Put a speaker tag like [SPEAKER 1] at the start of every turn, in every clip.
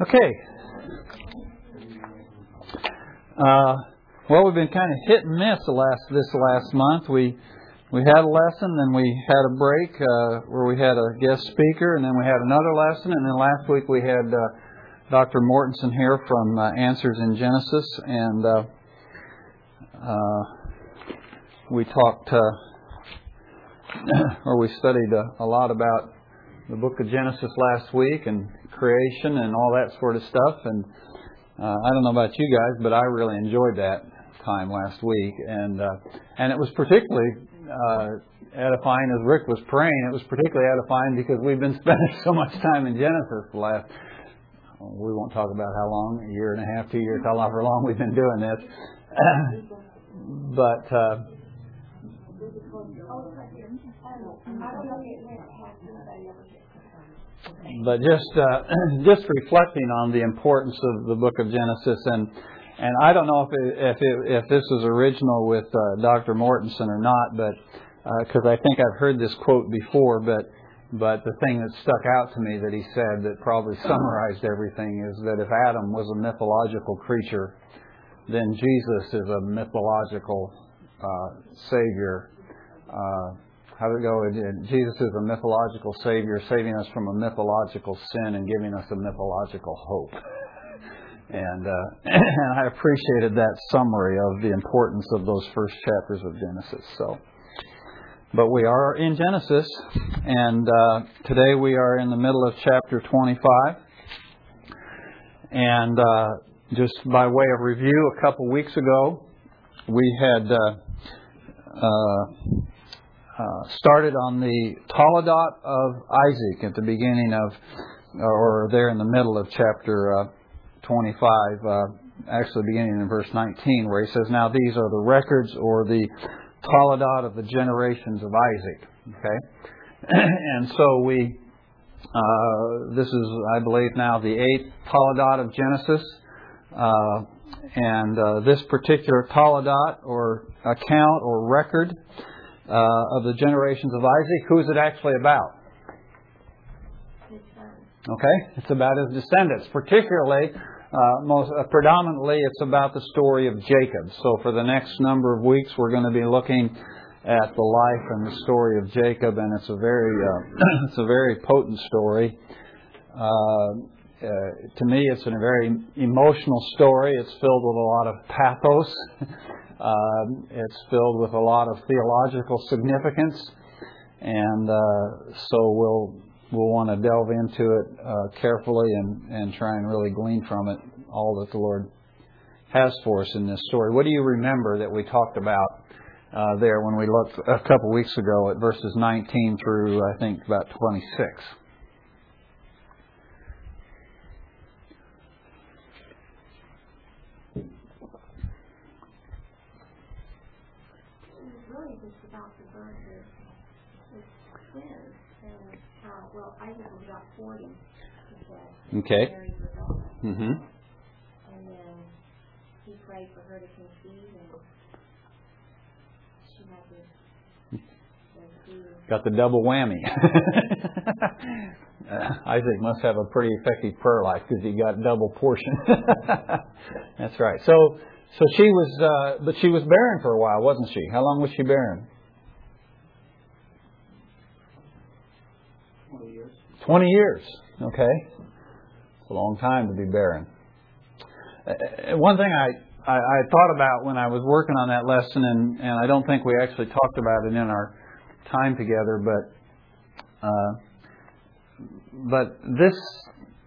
[SPEAKER 1] Okay. Uh, well, we've been kind of hit and miss the last this last month. We we had a lesson, then we had a break uh, where we had a guest speaker, and then we had another lesson, and then last week we had uh, Dr. Mortenson here from uh, Answers in Genesis, and uh, uh, we talked or we studied a, a lot about the book of Genesis last week and creation and all that sort of stuff. And uh, I don't know about you guys, but I really enjoyed that time last week, and uh, and it was particularly uh, edifying as Rick was praying. It was particularly edifying because we've been spending so much time in Genesis the last. We won't talk about how long, a year and a half, two years, however long we've been doing this. but uh, but just uh, just reflecting on the importance of the book of Genesis and and I don't know if it, if it, if this is original with uh, Dr. Mortenson or not, but because uh, I think I've heard this quote before, but but the thing that stuck out to me that he said that probably summarized everything is that if Adam was a mythological creature, then Jesus is a mythological uh, Savior. Uh, how did it go? Jesus is a mythological Savior, saving us from a mythological sin and giving us a mythological hope. And, uh, and I appreciated that summary of the importance of those first chapters of Genesis. So, but we are in Genesis, and uh, today we are in the middle of chapter 25. And uh, just by way of review, a couple weeks ago, we had uh, uh, started on the Toledot of Isaac at the beginning of, or there in the middle of chapter uh, 25, uh, actually beginning in verse 19, where he says, Now these are the records or the Toledot of the generations of Isaac. Okay? and so we, uh, this is, I believe, now the eighth Toledot of Genesis. Uh, and this particular Toledot or account or record uh, of the generations of Isaac. Who is it actually about? Okay, it's about his descendants. Particularly, uh, most uh, predominantly, it's about the story of Jacob. So, for the next number of weeks, we're going to be looking at the life and the story of Jacob, and it's a very, uh, it's a very potent story. Uh, uh, to me, it's a very emotional story. It's filled with a lot of pathos. Um, it's filled with a lot of theological significance, and uh, so we'll we'll want to delve into it uh, carefully and, and try and really glean from it all that the Lord has for us in this story. What do you remember that we talked about uh, there when we looked a couple weeks ago at verses 19 through I think about 26? Okay. Mm-hmm. And
[SPEAKER 2] then he prayed for her to conceive, and she
[SPEAKER 1] to. Got the double whammy. Isaac must have a pretty effective prayer life because he got double portion. That's right. So, so she was, uh, but she was barren for a while, wasn't she? How long was she barren?
[SPEAKER 3] 20 years,
[SPEAKER 1] okay? It's a long time to be barren. Uh, uh, one thing I, I, thought about when I was working on that lesson, and, and I don't think we actually talked about it in our time together, but, uh, but this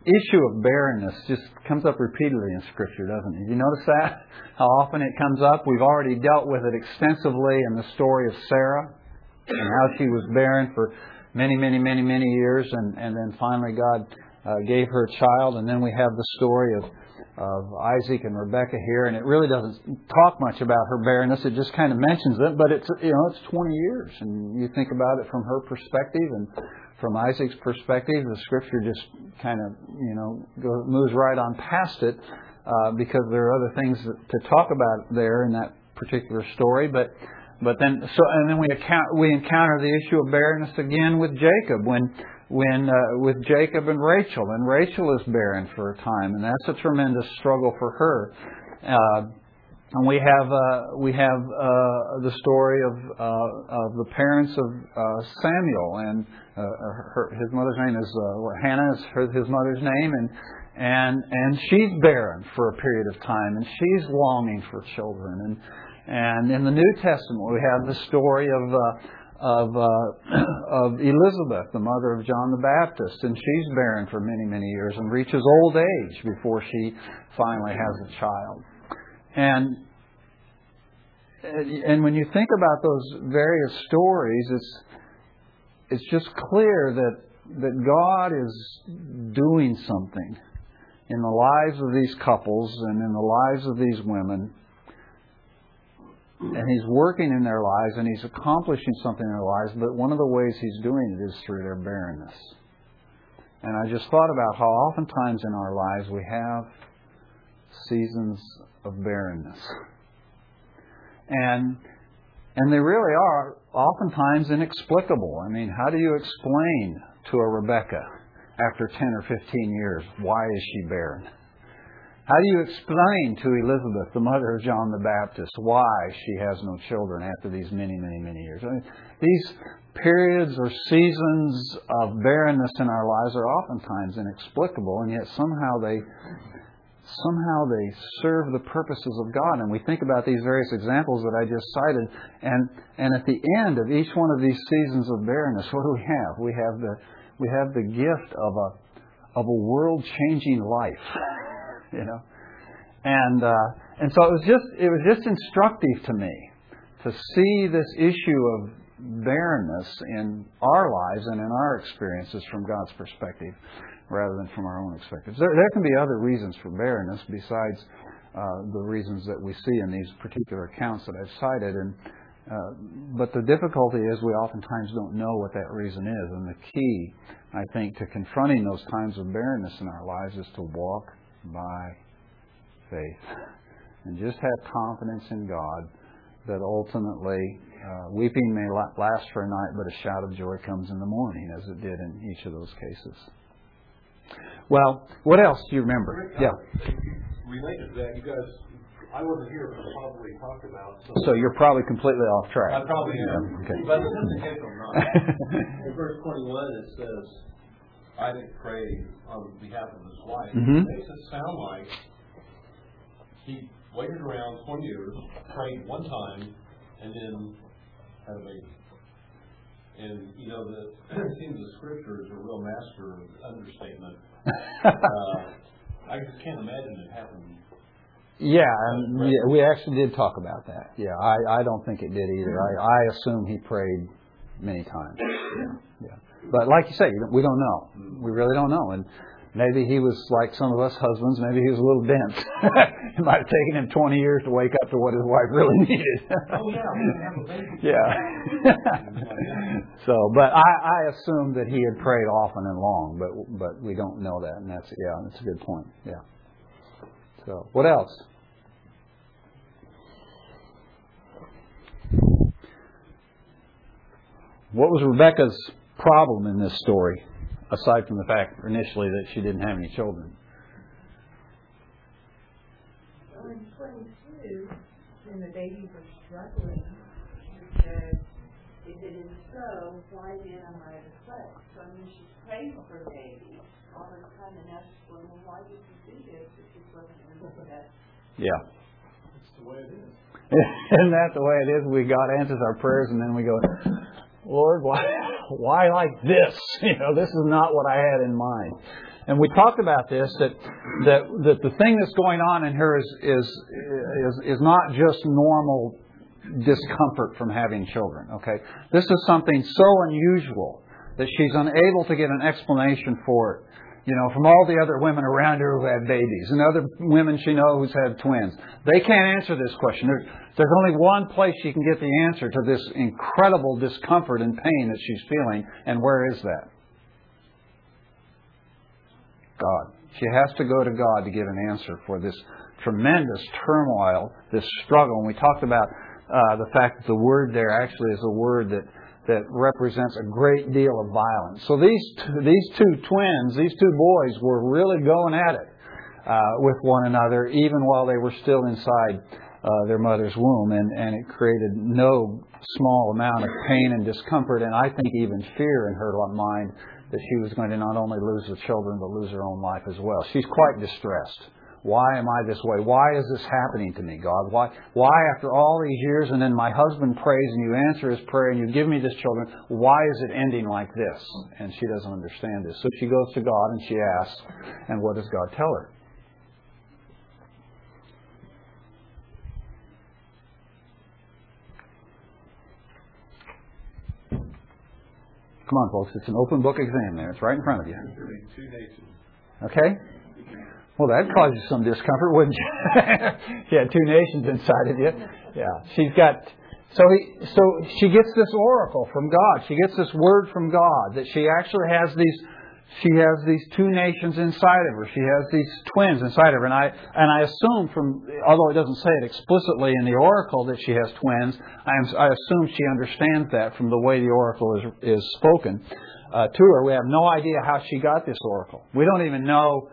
[SPEAKER 1] issue of barrenness just comes up repeatedly in Scripture, doesn't it? You notice that? How often it comes up? We've already dealt with it extensively in the story of Sarah and how she was barren for many, many, many, many years, and, and then finally God uh, gave her a child, and then we have the story of of Isaac and Rebecca here, and it really doesn't talk much about her barrenness. It just kind of mentions it, but it's you know it's 20 years, and you think about it from her perspective and from Isaac's perspective, the Scripture just kind of you know goes, moves right on past it uh, because there are other things to talk about there in that particular story. But But then, so and then we account, we encounter the issue of barrenness again with Jacob when when uh, with Jacob and Rachel, and Rachel is barren for a time, and that's a tremendous struggle for her. Uh, and we have uh, we have uh, the story of uh, of the parents of uh, Samuel, and her, his mother's name is uh, Hannah is her, his mother's name, and and and she's barren for a period of time, and she's longing for children, and and in the New Testament we have the story of. Uh, of uh, of Elizabeth, the mother of John the Baptist, and she's barren for many, many years and reaches old age before she finally has a child. And and when you think about those various stories, it's it's just clear that that God is doing something in the lives of these couples and in the lives of these women. And he's working in their lives and he's accomplishing something in their lives, but one of the ways he's doing it is through their barrenness. And I just thought about how oftentimes in our lives we have seasons of barrenness. And and they really are oftentimes inexplicable. I mean, how do you explain to a Rebecca after 10 or 15 years why is she barren? How do you explain to Elizabeth, the mother of John the Baptist, why she has no children after these many, many, many years? I mean, these periods or seasons of barrenness in our lives are oftentimes inexplicable, and yet somehow they somehow they serve the purposes of God. And we think about these various examples that I just cited, and and at the end of each one of these seasons of barrenness, what do we have? We have the we have the gift of a of a world changing life, you know. And uh, and so it was just it was just instructive to me to see this issue of barrenness in our lives and in our experiences from God's perspective rather than from our own perspectives. There, there can be other reasons for barrenness besides uh, the reasons that we see in these particular accounts that I've cited. And uh, but the difficulty is we oftentimes don't know what that reason is. And the key, I think, to confronting those times of barrenness in our lives is to walk by faith and just have confidence in God that ultimately uh, weeping may last for a night, but a shout of joy comes in the morning, as it did in each of those cases. Well, what else do you remember?
[SPEAKER 3] yeah. Related to that, you guys, I wasn't here, but probably talked about.
[SPEAKER 1] So, so you're probably completely off track.
[SPEAKER 3] I probably am.
[SPEAKER 1] Okay.
[SPEAKER 3] But in case I'm not. in verse 21, it says, I didn't pray on behalf of his wife.
[SPEAKER 1] Mm-hmm.
[SPEAKER 3] It makes it sound like he waited around 20 years, prayed one time, and then had a baby. And you know, the it seems the scripture is a real master of understatement. uh, I just can't imagine it happening.
[SPEAKER 1] Yeah, and yeah, we actually did talk about that. Yeah, I, I don't think it did either. I, I assume he prayed many times. Yeah. But like you say, we don't know. We really don't know. And Maybe he was like some of us husbands. Maybe he was a little dense. it might have taken him 20 years to wake up to what his wife really needed.
[SPEAKER 3] oh
[SPEAKER 1] yeah, yeah. so, but I, I assume that he had prayed often and long, but but we don't know that, and that's yeah, that's a good point. Yeah. So, what else? What was Rebecca's problem in this story? aside from the fact initially that she didn't have any children.
[SPEAKER 2] Well, in 22, when the babies were struggling, she said, if it is so, why then am I afflicted? So I mean, she's praying for her baby all the time, and now she's well, why did you do this if this wasn't going to be that?
[SPEAKER 1] Yeah.
[SPEAKER 3] That's the way it is.
[SPEAKER 1] Isn't that the way it is? We God answers our prayers, and then we go, Lord, why, why like this? You know, this is not what I had in mind. And we talked about this that that that the thing that's going on in her is is is, is not just normal discomfort from having children. Okay, this is something so unusual that she's unable to get an explanation for it you know, from all the other women around her who had babies and other women she knows who's had twins. They can't answer this question. There's, there's only one place she can get the answer to this incredible discomfort and pain that she's feeling, and where is that? God. She has to go to God to get an answer for this tremendous turmoil, this struggle. And we talked about uh, the fact that the word there actually is a word that that represents a great deal of violence. So these these two twins, these two boys, were really going at it uh, with one another, even while they were still inside uh, their mother's womb, and, and it created no small amount of pain and discomfort, and I think even fear in her mind that she was going to not only lose the children but lose her own life as well. She's quite distressed. Why am I this way? Why is this happening to me, God? Why, why after all these years and then my husband prays and you answer his prayer and you give me this children, why is it ending like this? And she doesn't understand this. So she goes to God and she asks, and what does God tell her? Come on, folks. It's an open book exam there. It's right in front of you. Okay? Well, that causes some discomfort, wouldn't you? you had two nations inside of you. Yeah. She's got. So he, so she gets this oracle from God. She gets this word from God that she actually has these. She has these two nations inside of her. She has these twins inside of her, and I and I assume from although it doesn't say it explicitly in the oracle that she has twins, I, am, I assume she understands that from the way the oracle is is spoken uh, to her. We have no idea how she got this oracle. We don't even know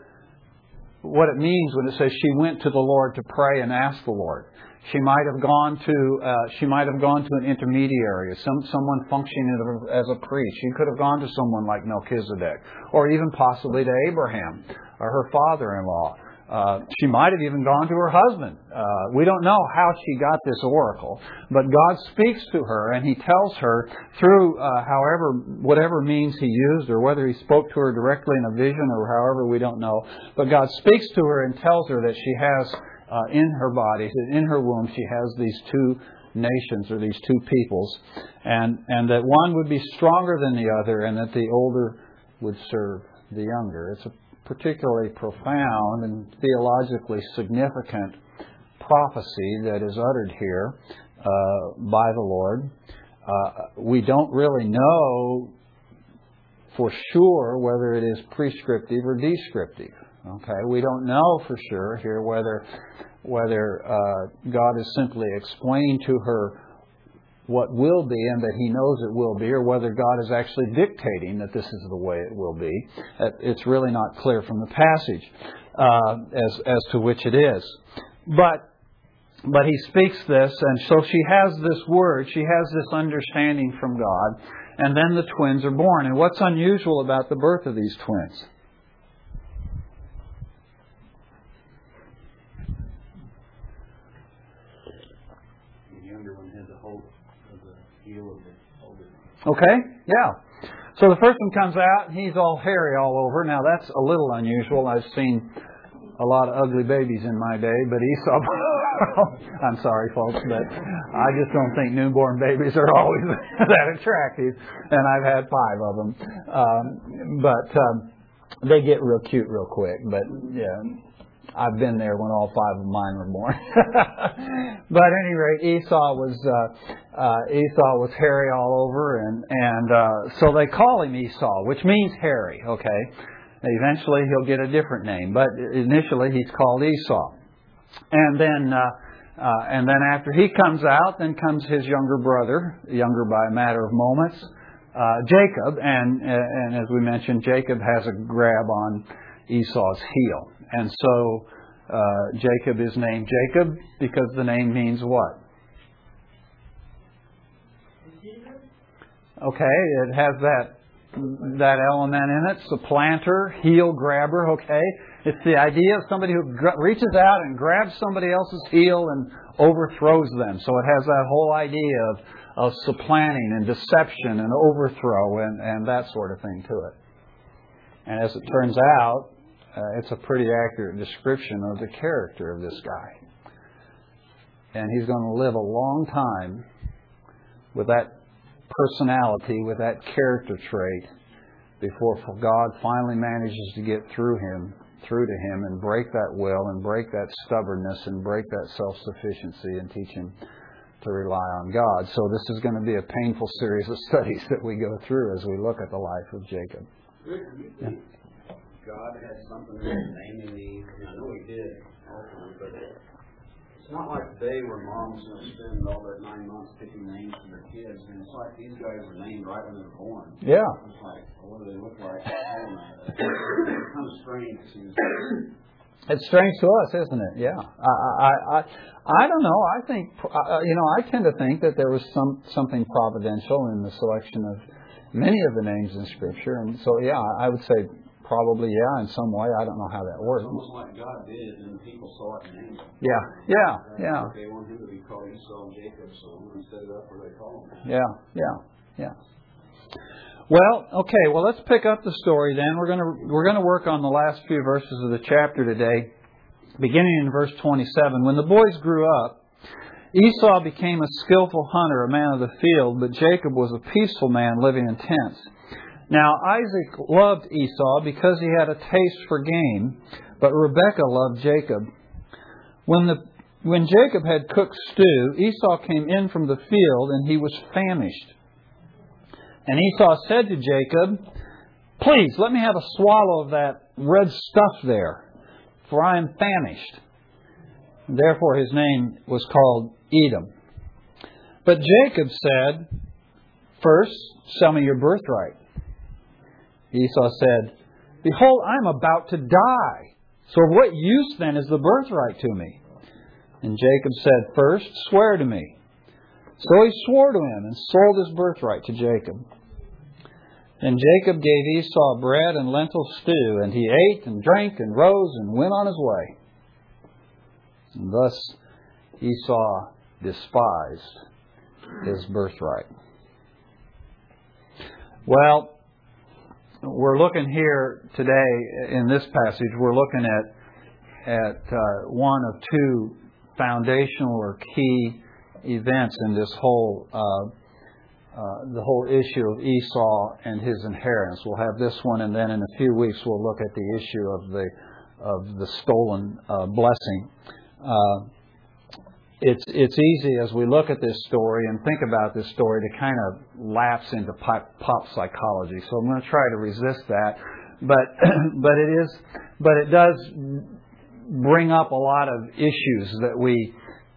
[SPEAKER 1] what it means when it says she went to the Lord to pray and ask the Lord. She might have gone to uh, she might have gone to an intermediary, some someone functioning as a priest. She could have gone to someone like Melchizedek, or even possibly to Abraham or her father-in-law. Uh, she might have even gone to her husband. Uh, we don't know how she got this oracle, but God speaks to her and He tells her through uh, however, whatever means He used, or whether He spoke to her directly in a vision or however, we don't know. But God speaks to her and tells her that she has uh, in her body, in her womb, she has these two nations or these two peoples, and and that one would be stronger than the other, and that the older would serve the younger. It's a particularly profound and theologically significant prophecy that is uttered here uh, by the Lord. Uh, we don't really know for sure whether it is prescriptive or descriptive. Okay, we don't know for sure here whether whether uh, God has simply explained to her what will be and that he knows it will be, or whether God is actually dictating that this is the way it will be. It's really not clear from the passage uh, as, as to which it is. But, but he speaks this, and so she has this word, she has this understanding from God, and then the twins are born. And what's unusual about the birth of these twins? Okay? Yeah. So the first one comes out, and he's all hairy all over. Now that's a little unusual. I've seen a lot of ugly babies in my day, but Esau. I'm sorry, folks, but I just don't think newborn babies are always that attractive, and I've had five of them. Um, but um, they get real cute real quick. But yeah, I've been there when all five of mine were born. but at any rate, Esau was uh, uh, Esau was hairy all over, and and uh, so they call him Esau, which means hairy. Okay, eventually he'll get a different name, but initially he's called Esau, and then. Uh, uh, and then after he comes out, then comes his younger brother, younger by a matter of moments, uh, Jacob. And, and as we mentioned, Jacob has a grab on Esau's heel. And so uh, Jacob is named Jacob because the name means what? Okay, it has that that element in it. Supplanter, heel grabber. Okay, it's the idea of somebody who reaches out and grabs somebody else's heel and overthrows them. So it has that whole idea of of supplanting and deception and overthrow and, and that sort of thing to it. And as it turns out, uh, it's a pretty accurate description of the character of this guy. And he's going to live a long time with that personality, with that character trait, before God finally manages to get through him, through to him, and break that will, and break that stubbornness, and break that self-sufficiency, and teach him to rely on God. So this is going to be a painful series of studies that we go through as we look at the life of Jacob.
[SPEAKER 4] Yeah. God had something in him naming the, I know He did ultimately, but it's not like today where moms know, spend all their nine months picking names for their kids, and it's like these guys were named right when they were born.
[SPEAKER 1] Yeah.
[SPEAKER 4] It's like, well, what do they look like? It's kind of strange to see.
[SPEAKER 1] It's strange to us, isn't it? Yeah. I, I, I, I don't know. I think, uh, you know, I tend to think that there was some something providential in the selection of many of the names in Scripture, and so yeah, I would say probably yeah in some way. I don't know how that works.
[SPEAKER 4] It's almost like God did, and the people saw it and named.
[SPEAKER 1] Yeah, yeah, yeah.
[SPEAKER 4] They want him to be called Esau and Jacob, so I'm going to set it up where they call him.
[SPEAKER 1] Yeah, yeah, yeah. Well, okay. Well, let's pick up the story then. We're going to we're going to work on the last few verses of the chapter today, beginning in verse 27. When the boys grew up, Esau became a skillful hunter, a man of the field, but Jacob was a peaceful man living in tents. Now Isaac loved Esau because he had a taste for game, but Rebekah loved Jacob. When the when Jacob had cooked stew, Esau came in from the field and he was famished. And Esau said to Jacob, Please, let me have a swallow of that red stuff there, for I am famished. Therefore his name was called Edom. But Jacob said, First, sell me your birthright. Esau said, Behold, I am about to die. So of what use then is the birthright to me? And Jacob said, First, swear to me. So he swore to him and sold his birthright to Jacob. And Jacob gave Esau bread and lentil stew, and he ate and drank and rose and went on his way. And thus Esau despised his birthright. Well, we're looking here today in this passage, we're looking at, at uh, one of two foundational or key events in this whole uh, uh, the whole issue of Esau and his inheritance. We'll have this one, and then in a few weeks we'll look at the issue of the of the stolen uh, blessing. Uh, it's it's easy as we look at this story and think about this story to kind of lapse into pop, pop psychology. So I'm going to try to resist that, but but it is but it does bring up a lot of issues that we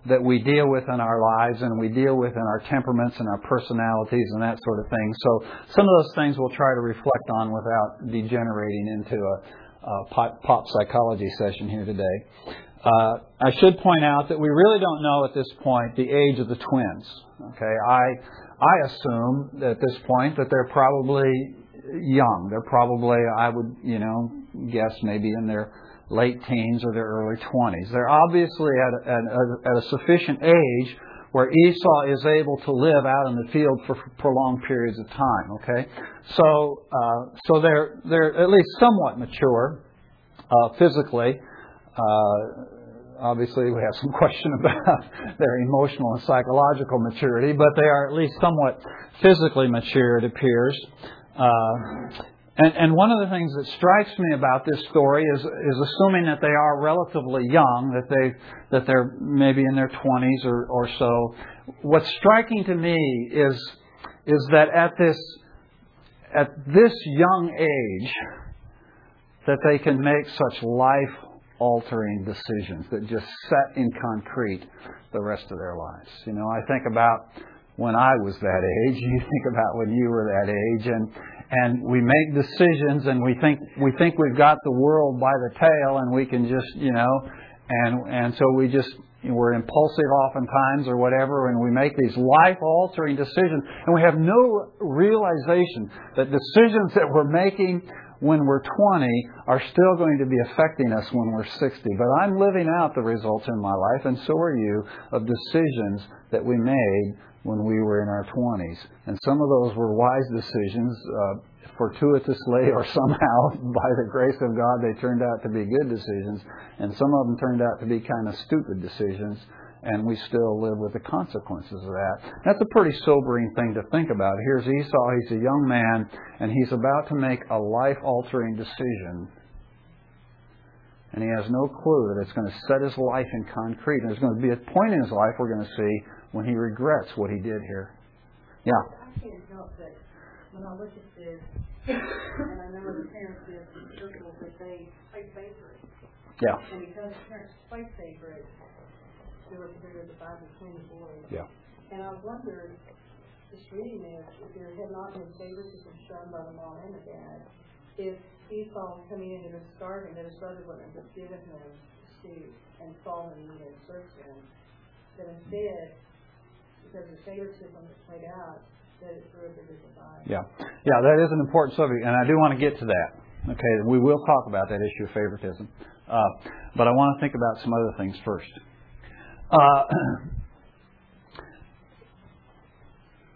[SPEAKER 1] that we deal with in our lives and we deal with in our temperaments and our personalities and that sort of thing. So some of those things we'll try to reflect on without degenerating into a, a pop, pop, psychology session here today. Uh, I should point out that we really don't know at this point the age of the twins. Okay, I I assume at this point that they're probably young. They're probably I would you know guess maybe in their late teens or their early 20s. They're obviously at a, at a, sufficient age where Esau is able to live out in the field for prolonged periods of time. Okay, so uh, so they're they're at least somewhat mature uh, physically. Uh, obviously, we have some question about their emotional and psychological maturity, but they are at least somewhat physically mature. It appears. Uh, and, and one of the things that strikes me about this story is, is assuming that they are relatively young, that they that they're maybe in their 20s or, or so. What's striking to me is is that at this at this young age that they can make such life altering decisions that just set in concrete the rest of their lives. You know, I think about when I was that age, you think about when you were that age and and we make decisions and we think we think we've got the world by the tail and we can just you know and and so we just we're impulsive oftentimes or whatever and we make these life altering decisions and we have no realization that decisions that we're making when we're 20 are still going to be affecting us when we're 60 but I'm living out the results in my life and so are you of decisions that we made when we were in our 20s. And some of those were wise decisions, uh, fortuitously or somehow, by the grace of God, they turned out to be good decisions. And some of them turned out to be kind of stupid decisions. And we still live with the consequences of that. That's a pretty sobering thing to think about. Here's Esau. He's a young man, and he's about to make a life altering decision and he has no clue that it's going to set his life in concrete. And there's going to be a point in his life we're going to see when he regrets what he did here. Yeah.
[SPEAKER 2] I can't help but when I look at this, and I know the parents did circles that they play favorites.
[SPEAKER 1] Yeah.
[SPEAKER 2] And because parents play favorites, still considered the five between the boys.
[SPEAKER 1] Yeah.
[SPEAKER 2] And I wondered, just reading this, if there had not been favoritism shown by the mom and the dad, if Esau coming into this garden, that his brother wouldn't have given him seed and fallen and he had him, that instead, because of favoritism that played out, that it grew a bigger divide.
[SPEAKER 1] Yeah, yeah, that is an important subject, and I do want to get to that. Okay, we will talk about that issue of favoritism, uh, but I want to think about some other things first. Uh,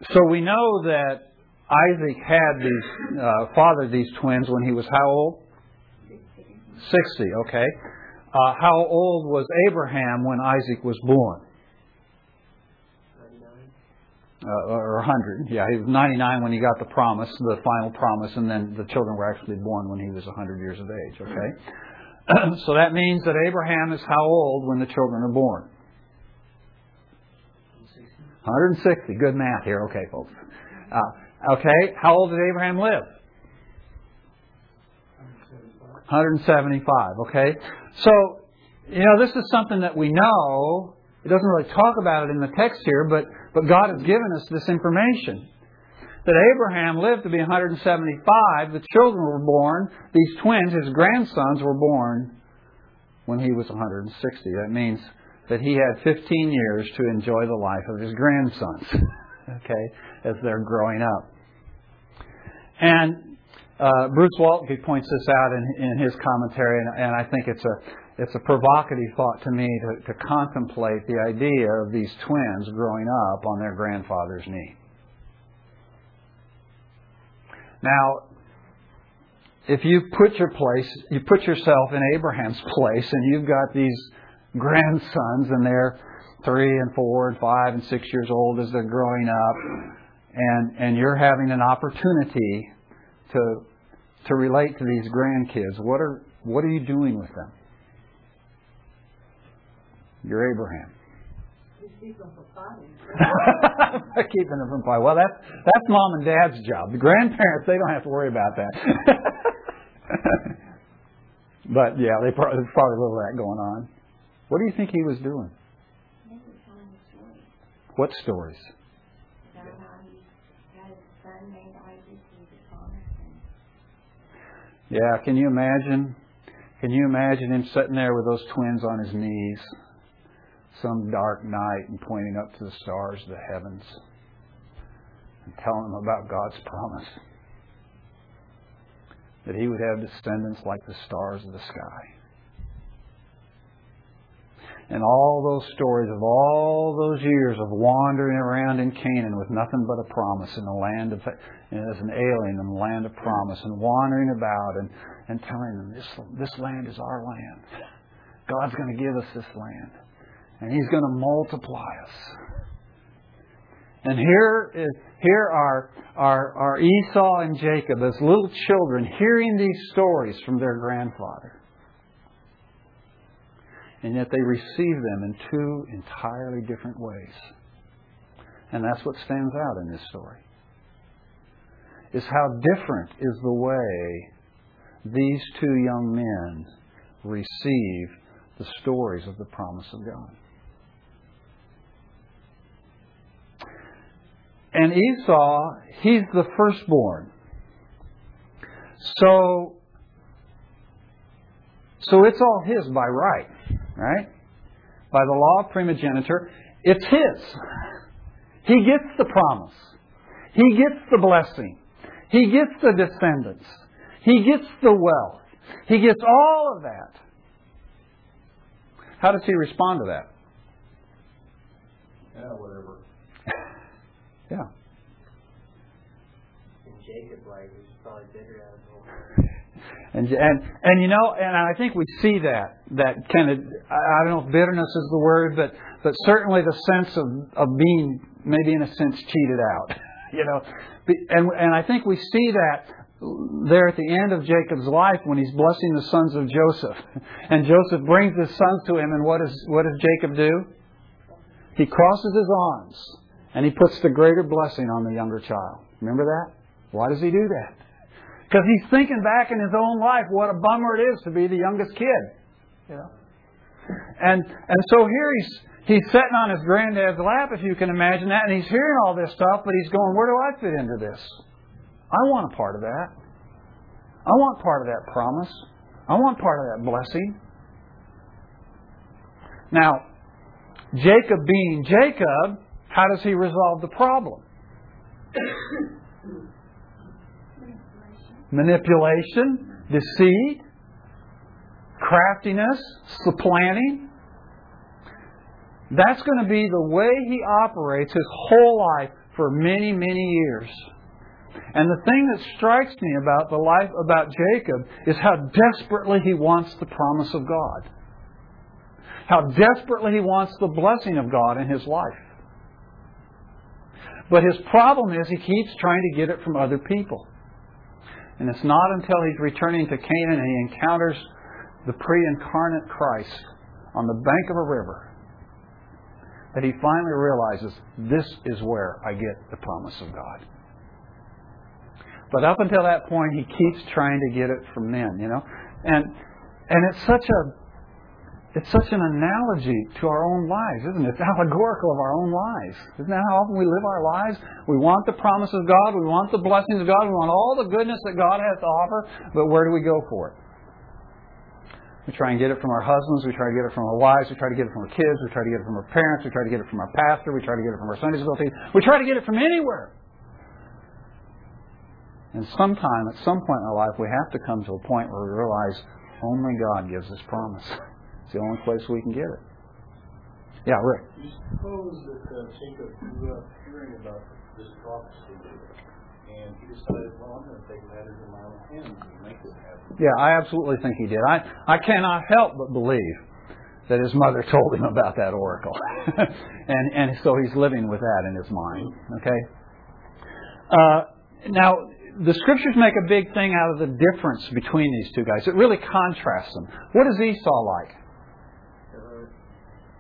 [SPEAKER 1] so we know that Isaac had these uh, fathered these twins when he was how old? Sixty. Okay. Uh, how old was Abraham when Isaac was born? uh, or 100. Yeah, he was 99 when he got the promise, the final promise, and then the children were actually born when he was 100 years of age. Okay, so that means that Abraham is how old when the children are born? 160. Good math here. Okay, folks. Uh, okay, how old did Abraham live? 175. Okay, so you know this is something that we know. It doesn't really talk about it in the text here, but but God has given us this information. That Abraham lived to be 175, the children were born, these twins, his grandsons, were born when he was 160. That means that he had 15 years to enjoy the life of his grandsons, okay, as they're growing up. And uh, Bruce Waltke points this out in, in his commentary, and, and I think it's a it's a provocative thought to me to, to contemplate the idea of these twins growing up on their grandfather's knee. Now, if you put your place, you put yourself in Abraham's place, and you've got these grandsons, and they're three and four and five and six years old as they're growing up, and and you're having an opportunity to to relate to these grandkids. What are what are you doing with them? You're Abraham.
[SPEAKER 2] Keep them from.
[SPEAKER 1] Keeping them from fighting. Well, that's that's mom and dad's job. The grandparents they don't have to worry about that. but yeah, they probably, there's probably a little of that going on. What do you think he was doing? What stories? Yeah, can you imagine? Can you imagine him sitting there with those twins on his knees, some dark night, and pointing up to the stars of the heavens, and telling them about God's promise that he would have descendants like the stars of the sky. And all those stories of all those years of wandering around in Canaan with nothing but a promise in the land of, as an alien in the land of promise, and wandering about and, and telling them this this land is our land. God's going to give us this land, and He's going to multiply us. And here is here are, are, are Esau and Jacob as little children hearing these stories from their grandfather. And yet they receive them in two entirely different ways. And that's what stands out in this story. Is how different is the way these two young men receive the stories of the promise of God. And Esau, he's the firstborn. So, so it's all his by right, right? By the law of primogeniture, it's his. He gets the promise. He gets the blessing. He gets the descendants. He gets the wealth. He gets all of that. How does he respond to that?
[SPEAKER 3] Yeah, whatever.
[SPEAKER 1] Yeah.
[SPEAKER 5] And Jacob, like, was probably bitter at him.
[SPEAKER 1] And, and and you know, and I think we see that that kind of I don't know if bitterness is the word, but but certainly the sense of of being maybe in a sense cheated out, you know, and and I think we see that there at the end of Jacob's life when he's blessing the sons of Joseph, and Joseph brings his sons to him, and what does what does Jacob do? He crosses his arms and he puts the greater blessing on the younger child. Remember that? Why does he do that? Because he's thinking back in his own life what a bummer it is to be the youngest kid. You know? And and so here he's he's sitting on his granddad's lap, if you can imagine that, and he's hearing all this stuff, but he's going, Where do I fit into this? I want a part of that. I want part of that promise. I want part of that blessing. Now, Jacob being Jacob, how does he resolve the problem? Manipulation, deceit, craftiness, supplanting. That's going to be the way he operates his whole life for many, many years. And the thing that strikes me about the life about Jacob is how desperately he wants the promise of God. How desperately he wants the blessing of God in his life. But his problem is he keeps trying to get it from other people. And it's not until he's returning to Canaan and he encounters the pre incarnate Christ on the bank of a river that he finally realizes this is where I get the promise of God. But up until that point, he keeps trying to get it from men, you know, and and it's such a it's such an analogy to our own lives, isn't it? It's allegorical of our own lives. Isn't that how often we live our lives? We want the promise of God, we want the blessings of God, we want all the goodness that God has to offer, but where do we go for it? We try and get it from our husbands. We try to get it from our wives. We try to get it from our kids. We try to get it from our parents. We try to get it from our pastor. We try to get it from our Sunday school team. We try to get it from anywhere. And sometime, at some point in our life, we have to come to a point where we realize only God gives us promise. It's the only place we can get it. Yeah, Rick.
[SPEAKER 6] You suppose that uh, Jacob grew up hearing about this prophecy, and he decided, well, I'm going to take matters in my own hands and make this happen.
[SPEAKER 1] Yeah, I absolutely think he did. I, I cannot help but believe that his mother told him about that oracle. and, and so he's living with that in his mind. Okay? Uh, now, the scriptures make a big thing out of the difference between these two guys. It really contrasts them. What is Esau like?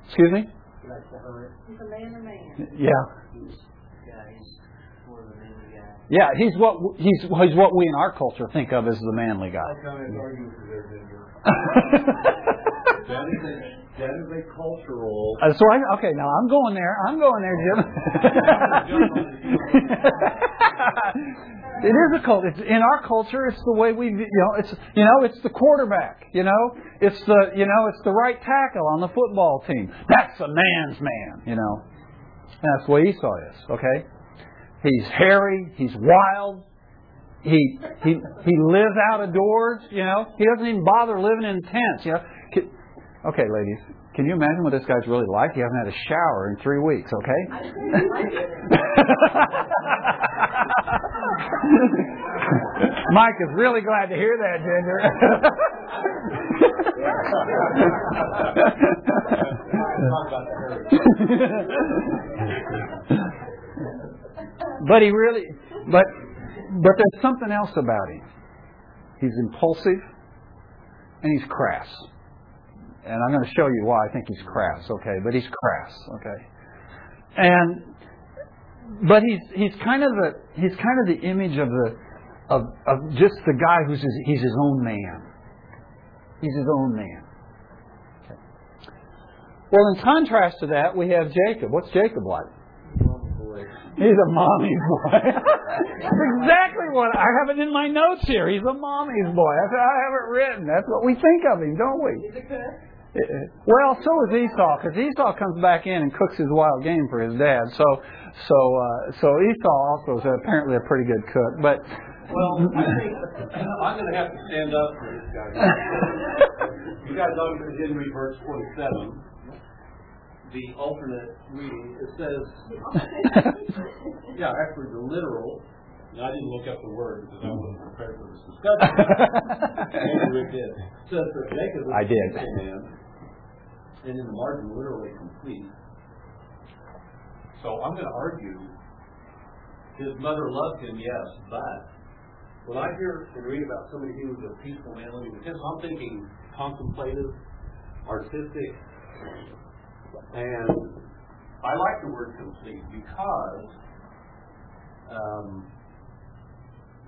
[SPEAKER 1] Excuse me?
[SPEAKER 5] He likes to hurt.
[SPEAKER 2] He's a man of man.
[SPEAKER 1] Yeah.
[SPEAKER 5] He's, yeah, he's more of a manly guy.
[SPEAKER 1] Yeah, he's what he's he's what we in our culture think of as the manly guy.
[SPEAKER 6] I come and argue with you there, Ginger.
[SPEAKER 3] That is a, that is a cultural.
[SPEAKER 1] So I, okay, now I'm going there. I'm going there, Jim. it is a cult. It's in our culture. It's the way we, you know, it's you know, it's the quarterback. You know, it's the you know, it's the right tackle on the football team. That's a man's man. You know, and that's the way Esau is. Okay, he's hairy. He's wild. He he he lives out of doors. You know, he doesn't even bother living in tents. You know. Okay, ladies, can you imagine what this guy's really like? He hasn't had a shower in three weeks, okay? Mike is really glad to hear that, Ginger.
[SPEAKER 3] Talk about the hurry.
[SPEAKER 1] but he really, but but there's something else about him. He's impulsive and he's crass. And I'm going to show you why I think he's crass, okay? But he's crass, okay? And but he's he's kind of the he's kind of the image of the of, of just the guy who's his, he's his own man. He's his own man. Okay. Well, in contrast to that, we have Jacob. What's Jacob like? He's a mommy's boy. That's exactly what I have it in my notes here. He's a mommy's boy. That's how I have it written. That's what we think of him, don't we?
[SPEAKER 2] He's a cook.
[SPEAKER 1] Well, so is Esau, because Esau comes back in and cooks his wild game for his dad. So, so, uh, so Esau also is apparently a pretty good cook. But
[SPEAKER 3] Well, I think I'm going to have to stand up for this guy. you guys obviously didn't read verse 27. The alternate reading, it says, yeah, actually the literal, and I didn't look up the word because I wasn't prepared for this discussion. Maybe Rick did. Says that Jacob is
[SPEAKER 1] I
[SPEAKER 3] a
[SPEAKER 1] did.
[SPEAKER 3] faithful man, and in the margin literally complete. So I'm going to argue his mother loved him, yes, but when I hear and read about somebody who was a peaceful man living with him, I'm thinking contemplative, artistic, and I like the word complete because um,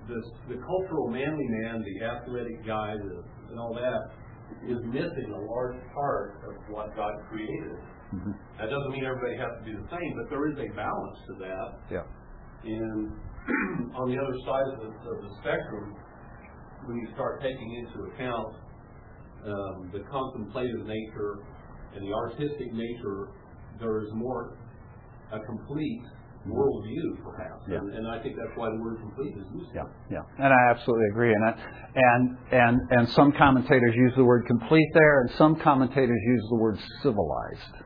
[SPEAKER 3] the, the cultural manly man, the athletic guy, the, and all that, is missing a large part of what God created.
[SPEAKER 1] Mhm.
[SPEAKER 3] That doesn't mean everybody has to be the same, but there is a balance to that.
[SPEAKER 1] Yeah.
[SPEAKER 3] And on the other side of the, of the spectrum, when you start taking into account um, the contemplative nature and the artistic nature, there is more a complete worldview, perhaps.
[SPEAKER 1] Yeah.
[SPEAKER 3] And, and I think that's why the word complete is used.
[SPEAKER 1] Yeah, yeah, and I absolutely agree. And I, and and and some commentators use the word complete there, and some commentators use the word civilized.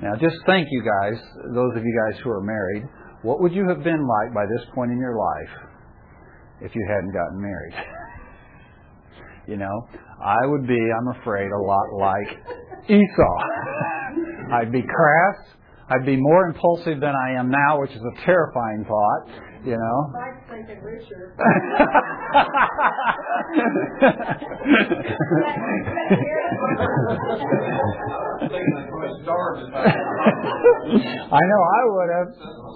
[SPEAKER 1] Now, just think, you guys, those of you guys who are married, what would you have been like by this point in your life if you hadn't gotten married? you know, I would be, I'm afraid, a lot like Esau. I'd be crass. I'd be more impulsive than I am now, which is a terrifying thought. You know.
[SPEAKER 2] Mike's thinking Richard.
[SPEAKER 3] I'm thinking I'm going to starve if I.
[SPEAKER 1] I know I would have.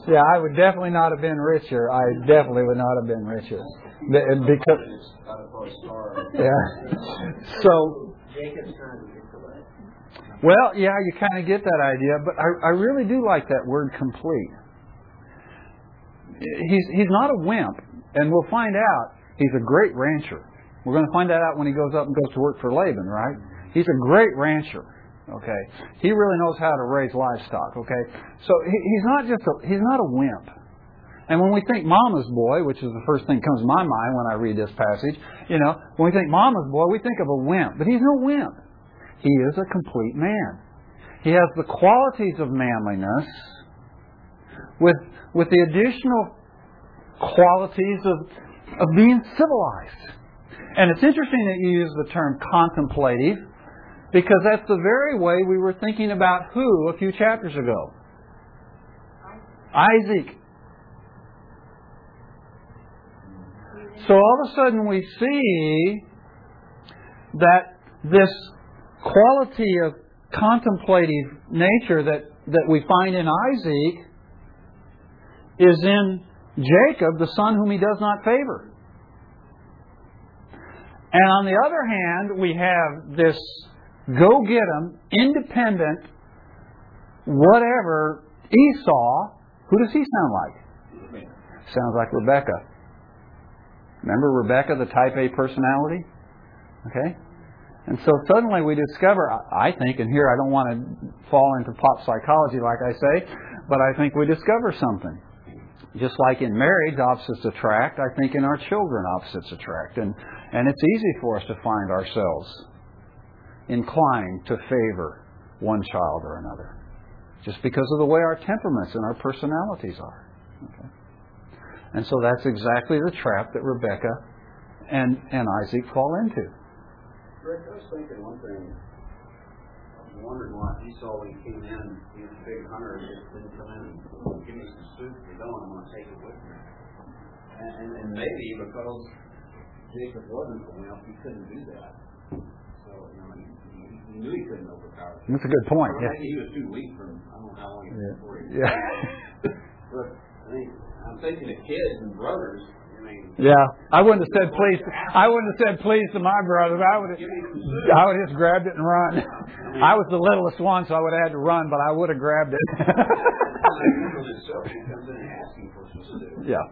[SPEAKER 1] Yeah, I would definitely not have been richer. I definitely would not have been richer. Because,
[SPEAKER 4] Got to put a star.
[SPEAKER 1] yeah. So,
[SPEAKER 5] Jacob's son is intellect.
[SPEAKER 1] Well, yeah, you kind of get that idea, but I, I really do like that word complete. He's he's not a wimp, and we'll find out he's a great rancher. We're going to find that out when he goes up and goes to work for Laban, right? He's a great rancher. Okay, he really knows how to raise livestock. Okay, so he, he's not just a, he's not a wimp. And when we think Mama's boy, which is the first thing that comes to my mind when I read this passage, you know, when we think Mama's boy, we think of a wimp, but he's no wimp. He is a complete man. He has the qualities of manliness with with the additional qualities of of being civilized. And it's interesting that you use the term contemplative because that's the very way we were thinking about who a few chapters ago. Isaac. So all of a sudden we see that this quality of contemplative nature that, that we find in Isaac is in Jacob, the son whom he does not favor. And on the other hand, we have this go get 'em, independent, whatever Esau. Who does he sound like? Sounds like Rebecca. Remember Rebecca, the type A personality? Okay? And so suddenly we discover, I think, and here I don't want to fall into pop psychology like I say, but I think we discover something. Just like in marriage, opposites attract, I think in our children, opposites attract. And, and it's easy for us to find ourselves inclined to favor one child or another, just because of the way our temperaments and our personalities are. Okay? And so that's exactly the trap that Rebecca and, and Isaac fall into.
[SPEAKER 4] Rick, I was thinking one thing. I was wondering why Esau, when he came in, he was a big hunter, just didn't come in and give me some soup. If you don't, I'm going to take it with me. And, and, and maybe because Jacob wasn't a wimp, he couldn't do that. So, you know, he, knew he couldn't overpower him.
[SPEAKER 1] That's a good point.
[SPEAKER 4] Or
[SPEAKER 1] Yeah.
[SPEAKER 4] maybe he was too weak from, I don't know how long he was before he
[SPEAKER 1] Yeah.
[SPEAKER 4] But I think, I'm thinking of kids and brothers.
[SPEAKER 1] Yeah. I wouldn't have said please. I wouldn't have said please to my brother. I would have, I would have just grabbed it and run. I was the littlest one, so I would have had to run, but I would have grabbed it. yeah.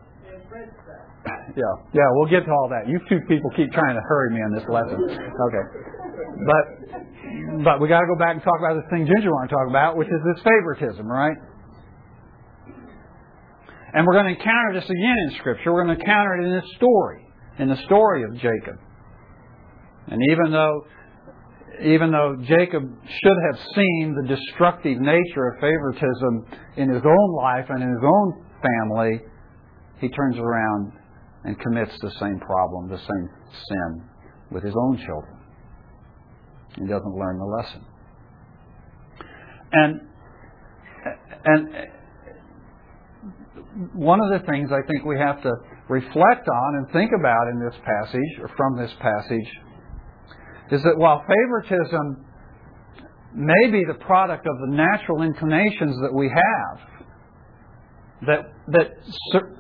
[SPEAKER 1] Yeah, yeah, we'll get to all that. You two people keep trying to hurry me on this lesson. Okay, but but we got to go back and talk about this thing Ginger wanted to talk about, which is this favoritism, right? And we're going to encounter this again in Scripture. We're going to encounter it in this story, in the story of Jacob. And even though even though Jacob should have seen the destructive nature of favoritism in his own life and in his own family, he turns around and commits the same problem, the same sin with his own children. He doesn't learn the lesson. And and one of the things I think we have to reflect on and think about in this passage, or from this passage, is that while favoritism may be the product of the natural inclinations that we have, that that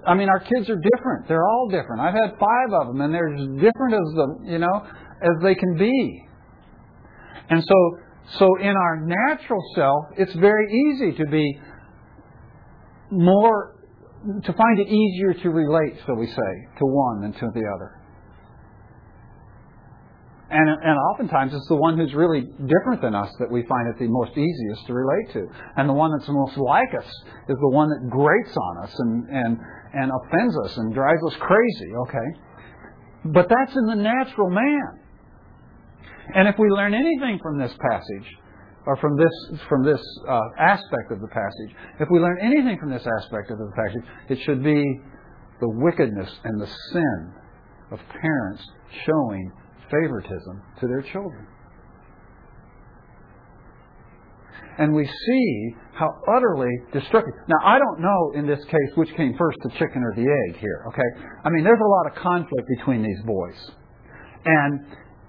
[SPEAKER 1] I mean, our kids are different. They're all different. I've had five of them, and they're as different as the you know as they can be. And so, so in our natural self, it's very easy to be more, to find it easier to relate, so we say, to one than to the other. And, and oftentimes it's the one who's really different than us that we find it the most easiest to relate to. And the one that's the most like us is the one that grates on us and, and, and offends us and drives us crazy, okay? But that's in the natural man. And if we learn anything from this passage, or from this from this uh, aspect of the passage, if we learn anything from this aspect of the passage, it should be the wickedness and the sin of parents showing favoritism to their children. And we see how utterly destructive. Now, I don't know in this case which came first, the chicken or the egg here, okay? I mean, there's a lot of conflict between these boys. And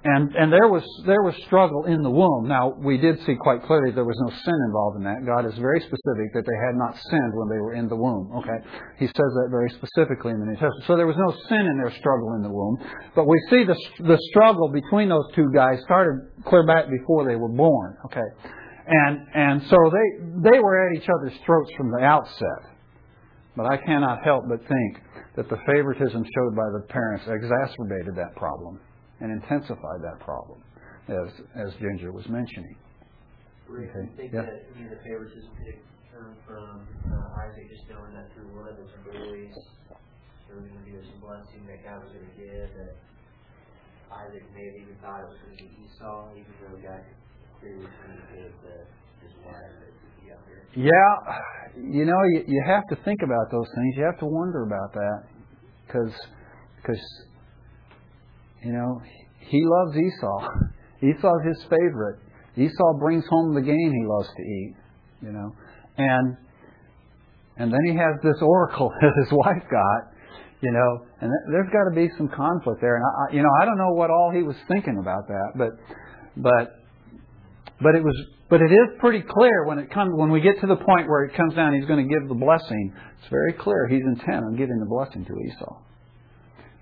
[SPEAKER 1] and, and there was there was struggle in the womb. Now we did see quite clearly there was no sin involved in that. God is very specific that they had not sinned when they were in the womb. Okay, He says that very specifically in the New Testament. So there was no sin in their struggle in the womb. But we see the the struggle between those two guys started clear back before they were born. Okay, and and so they they were at each other's throats from the outset. But I cannot help but think that the favoritism showed by the parents exacerbated that problem and intensified that problem, as as Ginger was mentioning.
[SPEAKER 5] Okay. I think yeah. that you know, the favoritism could come from uh, Isaac just knowing that through one of his boys there was going to be some blessing that God was going to give. That Isaac may have even thought it was going to be Esau, even though God clearly communicated that his wife
[SPEAKER 1] yeah, you know, you, you have to think about those things. You have to wonder about that because because you know, he loves Esau. Esau's his favorite. Esau brings home the game he loves to eat, you know. And and then he has this oracle that his wife got, you know, and there's got to be some conflict there. And I, you know, I don't know what all he was thinking about that, but but but it was but it is pretty clear when it comes when we get to the point where it comes down he's going to give the blessing. It's very clear he's intent on giving the blessing to Esau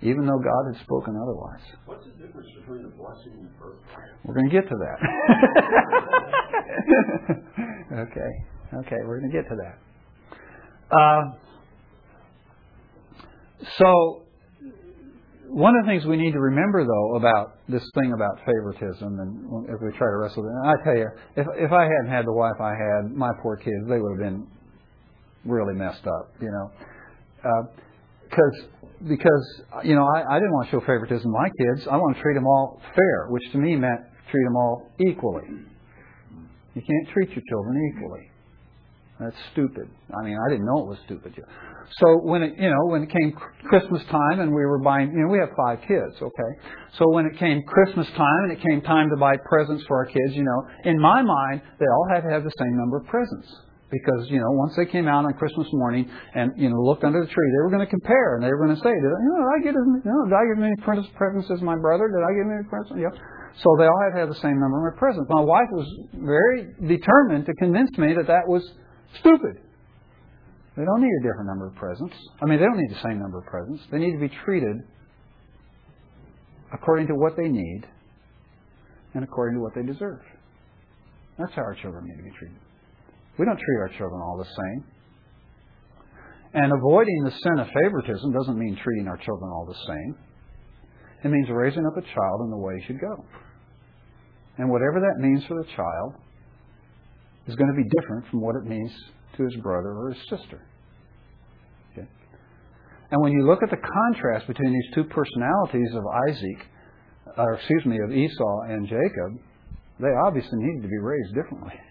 [SPEAKER 1] even though God had spoken otherwise.
[SPEAKER 3] What's the difference between the blessing and the curse?
[SPEAKER 1] We're going to get to that. okay. Okay, we're going to get to that. Uh, so, one of the things we need to remember, though, about this thing about favoritism, and if we try to wrestle with it, and I tell you, if if I hadn't had the wife I had, my poor kids, they would have been really messed up, you know, because uh, because you know I, I didn't want to show favoritism to my kids. I want to treat them all fair, which to me meant treat them all equally. You can't treat your children equally. That's stupid. I mean, I didn't know it was stupid yet. So when it, you know, when it came Christmas time and we were buying, you know, we have five kids, okay? So when it came Christmas time and it came time to buy presents for our kids, you know, in my mind, they all had to have the same number of presents because you know once they came out on Christmas morning and you know looked under the tree, they were going to compare and they were going to say, did I, you know, did I get as you know, did I get as many presents as my brother? Did I get as many presents? Yeah. So they all had have the same number of presents. My wife was very determined to convince me that that was stupid. They don't need a different number of presents. I mean, they don't need the same number of presents. They need to be treated according to what they need and according to what they deserve. That's how our children need to be treated. We don't treat our children all the same. And avoiding the sin of favoritism doesn't mean treating our children all the same. It means raising up a child in the way he should go. And whatever that means for the child is going to be different from what it means to his brother or his sister. Okay? And when you look at the contrast between these two personalities of Isaac, or excuse me, of Esau and Jacob, they obviously needed to be raised differently.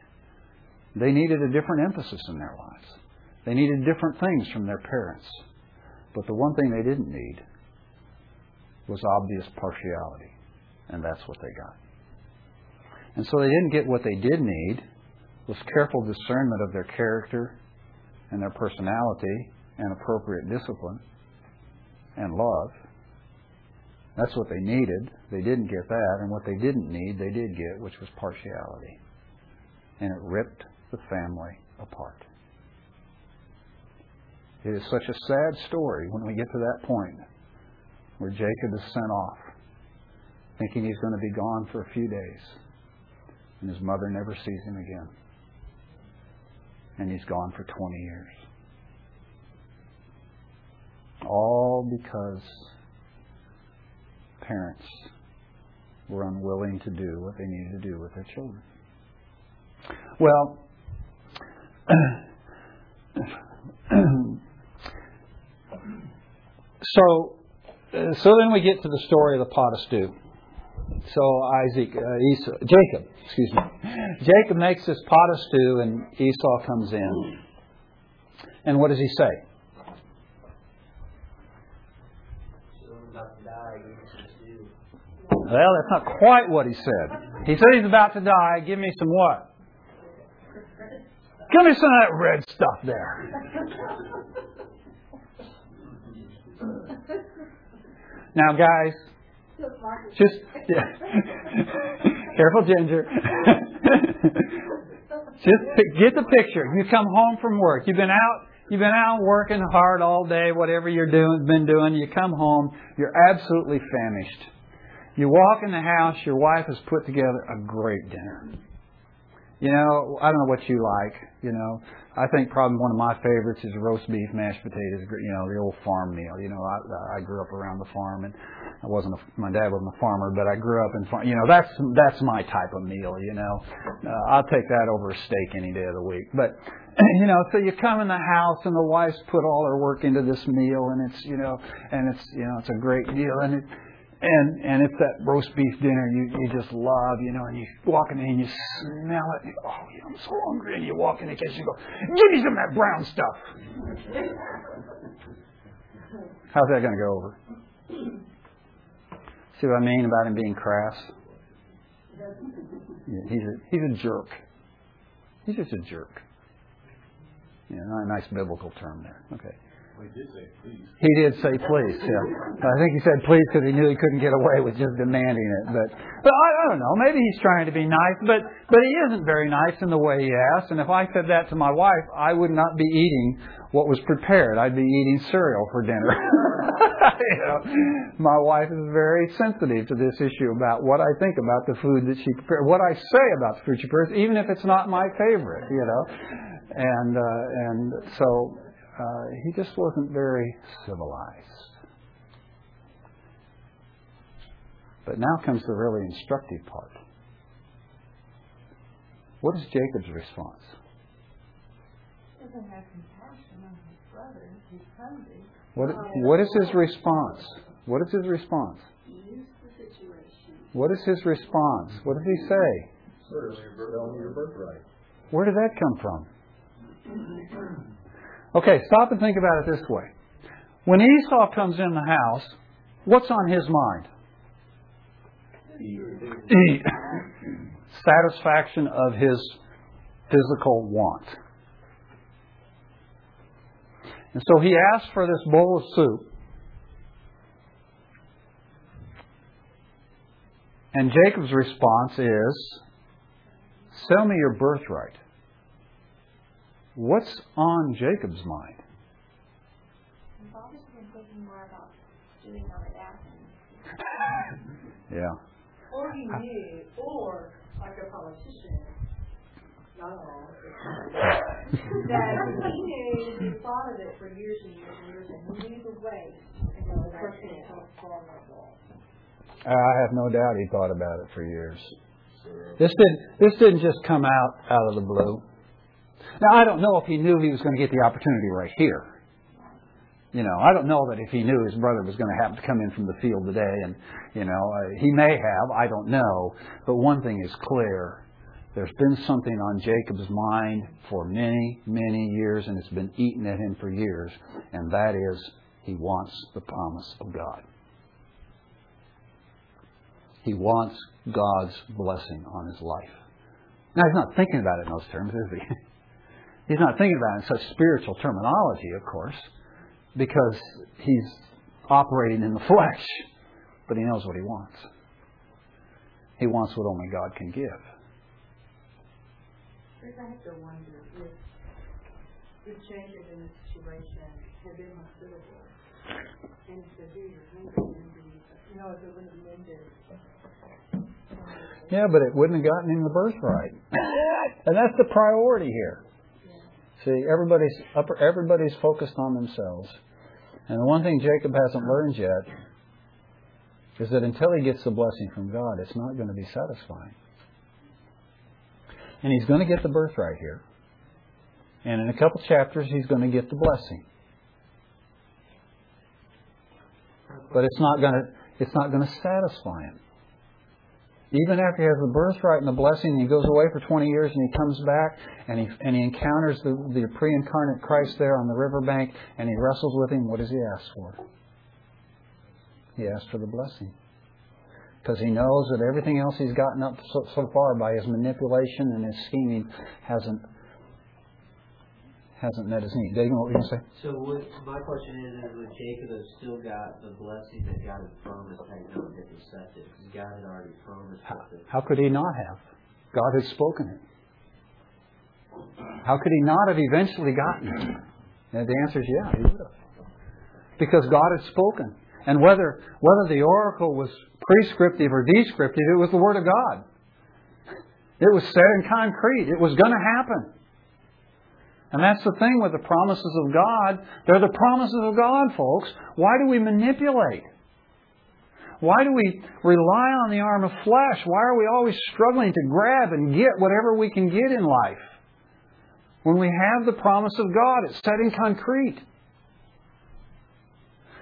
[SPEAKER 1] They needed a different emphasis in their lives. They needed different things from their parents. But the one thing they didn't need was obvious partiality. And that's what they got. And so they didn't get what they did need was careful discernment of their character and their personality and appropriate discipline and love. That's what they needed. They didn't get that. And what they didn't need, they did get, which was partiality. And it ripped the family apart. It is such a sad story when we get to that point where Jacob is sent off thinking he's going to be gone for a few days. And his mother never sees him again. And he's gone for 20 years. All because parents were unwilling to do what they needed to do with their children. Well, so so then we get to the story of the pot of stew. So Isaac, uh, Esau, Jacob, excuse me, Jacob makes this pot of stew, and Esau comes in. And what does he say? Well, that's not quite what he said. He said he's about to die. Give me some what? Give me some of that red stuff there. Now, guys, just yeah. careful, Ginger. just get the picture. You come home from work. You've been out. You've been out working hard all day, whatever you're doing, been doing. You come home. You're absolutely famished. You walk in the house. Your wife has put together a great dinner. You know, I don't know what you like. You know, I think probably one of my favorites is roast beef, mashed potatoes. You know, the old farm meal. You know, I, I grew up around the farm, and I wasn't. A, my dad wasn't a farmer, but I grew up in farm. You know, that's that's my type of meal. You know, uh, I'll take that over a steak any day of the week. But you know, so you come in the house, and the wife's put all her work into this meal, and it's you know, and it's you know, it's a great deal, and it and and it's that roast beef dinner you you just love, you know, and you walk in and you smell it. And you, oh, I'm so hungry, and you walk in the kitchen and go, give me some of that brown stuff. How's that going to go over? See what I mean about him being crass? Yeah, he's a he's a jerk. He's just a jerk. Yeah, a nice biblical term there. Okay.
[SPEAKER 3] Well, he did say please.
[SPEAKER 1] He did say please. Yeah, I think he said please because he knew he couldn't get away with just demanding it. But but I, I don't know. Maybe he's trying to be nice, but but he isn't very nice in the way he asks. And if I said that to my wife, I would not be eating what was prepared. I'd be eating cereal for dinner. you know, my wife is very sensitive to this issue about what I think about the food that she prepares, what I say about the food she prepares, even if it's not my favorite. You know, and uh, and so uh, he just wasn't very civilized. But now comes the really instructive part. What is Jacob's response?
[SPEAKER 2] Doesn't have compassion on his brother. He's hungry.
[SPEAKER 1] What, what is his response? What is his response?
[SPEAKER 2] Use the situation.
[SPEAKER 1] What is his response? What does he say?
[SPEAKER 3] Sir, tell me your birthright.
[SPEAKER 1] Where did that come from? Okay, stop and think about it this way. When Esau comes in the house, what's on his mind? Eat. Satisfaction of his physical want. And so he asks for this bowl of soup. And Jacob's response is, Sell me your birthright. What's on Jacob's mind?
[SPEAKER 7] He's obviously been thinking more about doing all of that.
[SPEAKER 1] Yeah.
[SPEAKER 2] Or he knew, or like a politician, not all, that he knew, he thought of it for years and years and years, and he knew the way to go with that thing.
[SPEAKER 1] I have no doubt he thought about it for years. This didn't this didn't just come out out of the blue. Now I don't know if he knew he was going to get the opportunity right here. You know, I don't know that if he knew his brother was going to happen to come in from the field today, and you know, uh, he may have. I don't know. But one thing is clear: there's been something on Jacob's mind for many, many years, and it's been eating at him for years, and that is he wants the promise of God. He wants God's blessing on his life. Now, he's not thinking about it in those terms, is he? He's not thinking about it in such spiritual terminology, of course, because he's operating in the flesh, but he knows what he wants. He wants what only God can give.
[SPEAKER 2] I have to wonder if, if Jacob in this situation had been hospitable and said, here, you're hungry, and you know if it would have mended.
[SPEAKER 1] Yeah, but it wouldn't have gotten him the birthright. and that's the priority here. See, everybody's upper, everybody's focused on themselves. And the one thing Jacob hasn't learned yet is that until he gets the blessing from God, it's not going to be satisfying. And he's going to get the birthright here. And in a couple chapters, he's going to get the blessing. But it's not going to, it's not going to satisfy him. Even after he has the birthright and the blessing, and he goes away for 20 years and he comes back and he, and he encounters the, the pre incarnate Christ there on the riverbank and he wrestles with him. What does he ask for? He asks for the blessing. Because he knows that everything else he's gotten up so, so far by his manipulation and his scheming hasn't hasn't met his need. Dagan, what were you going to say?
[SPEAKER 5] So what, my question is, is would Jacob have still got the blessing that God had promised had he not been deceptive? Because God had already promised
[SPEAKER 1] How, how could he not have? God had spoken it. How could he not have eventually gotten it? And the answer is yeah, he would have. Because God had spoken. And whether whether the oracle was prescriptive or descriptive, it was the Word of God. It was set in concrete. It was going to happen. And that's the thing with the promises of God. They're the promises of God, folks. Why do we manipulate? Why do we rely on the arm of flesh? Why are we always struggling to grab and get whatever we can get in life? When we have the promise of God, it's set in concrete.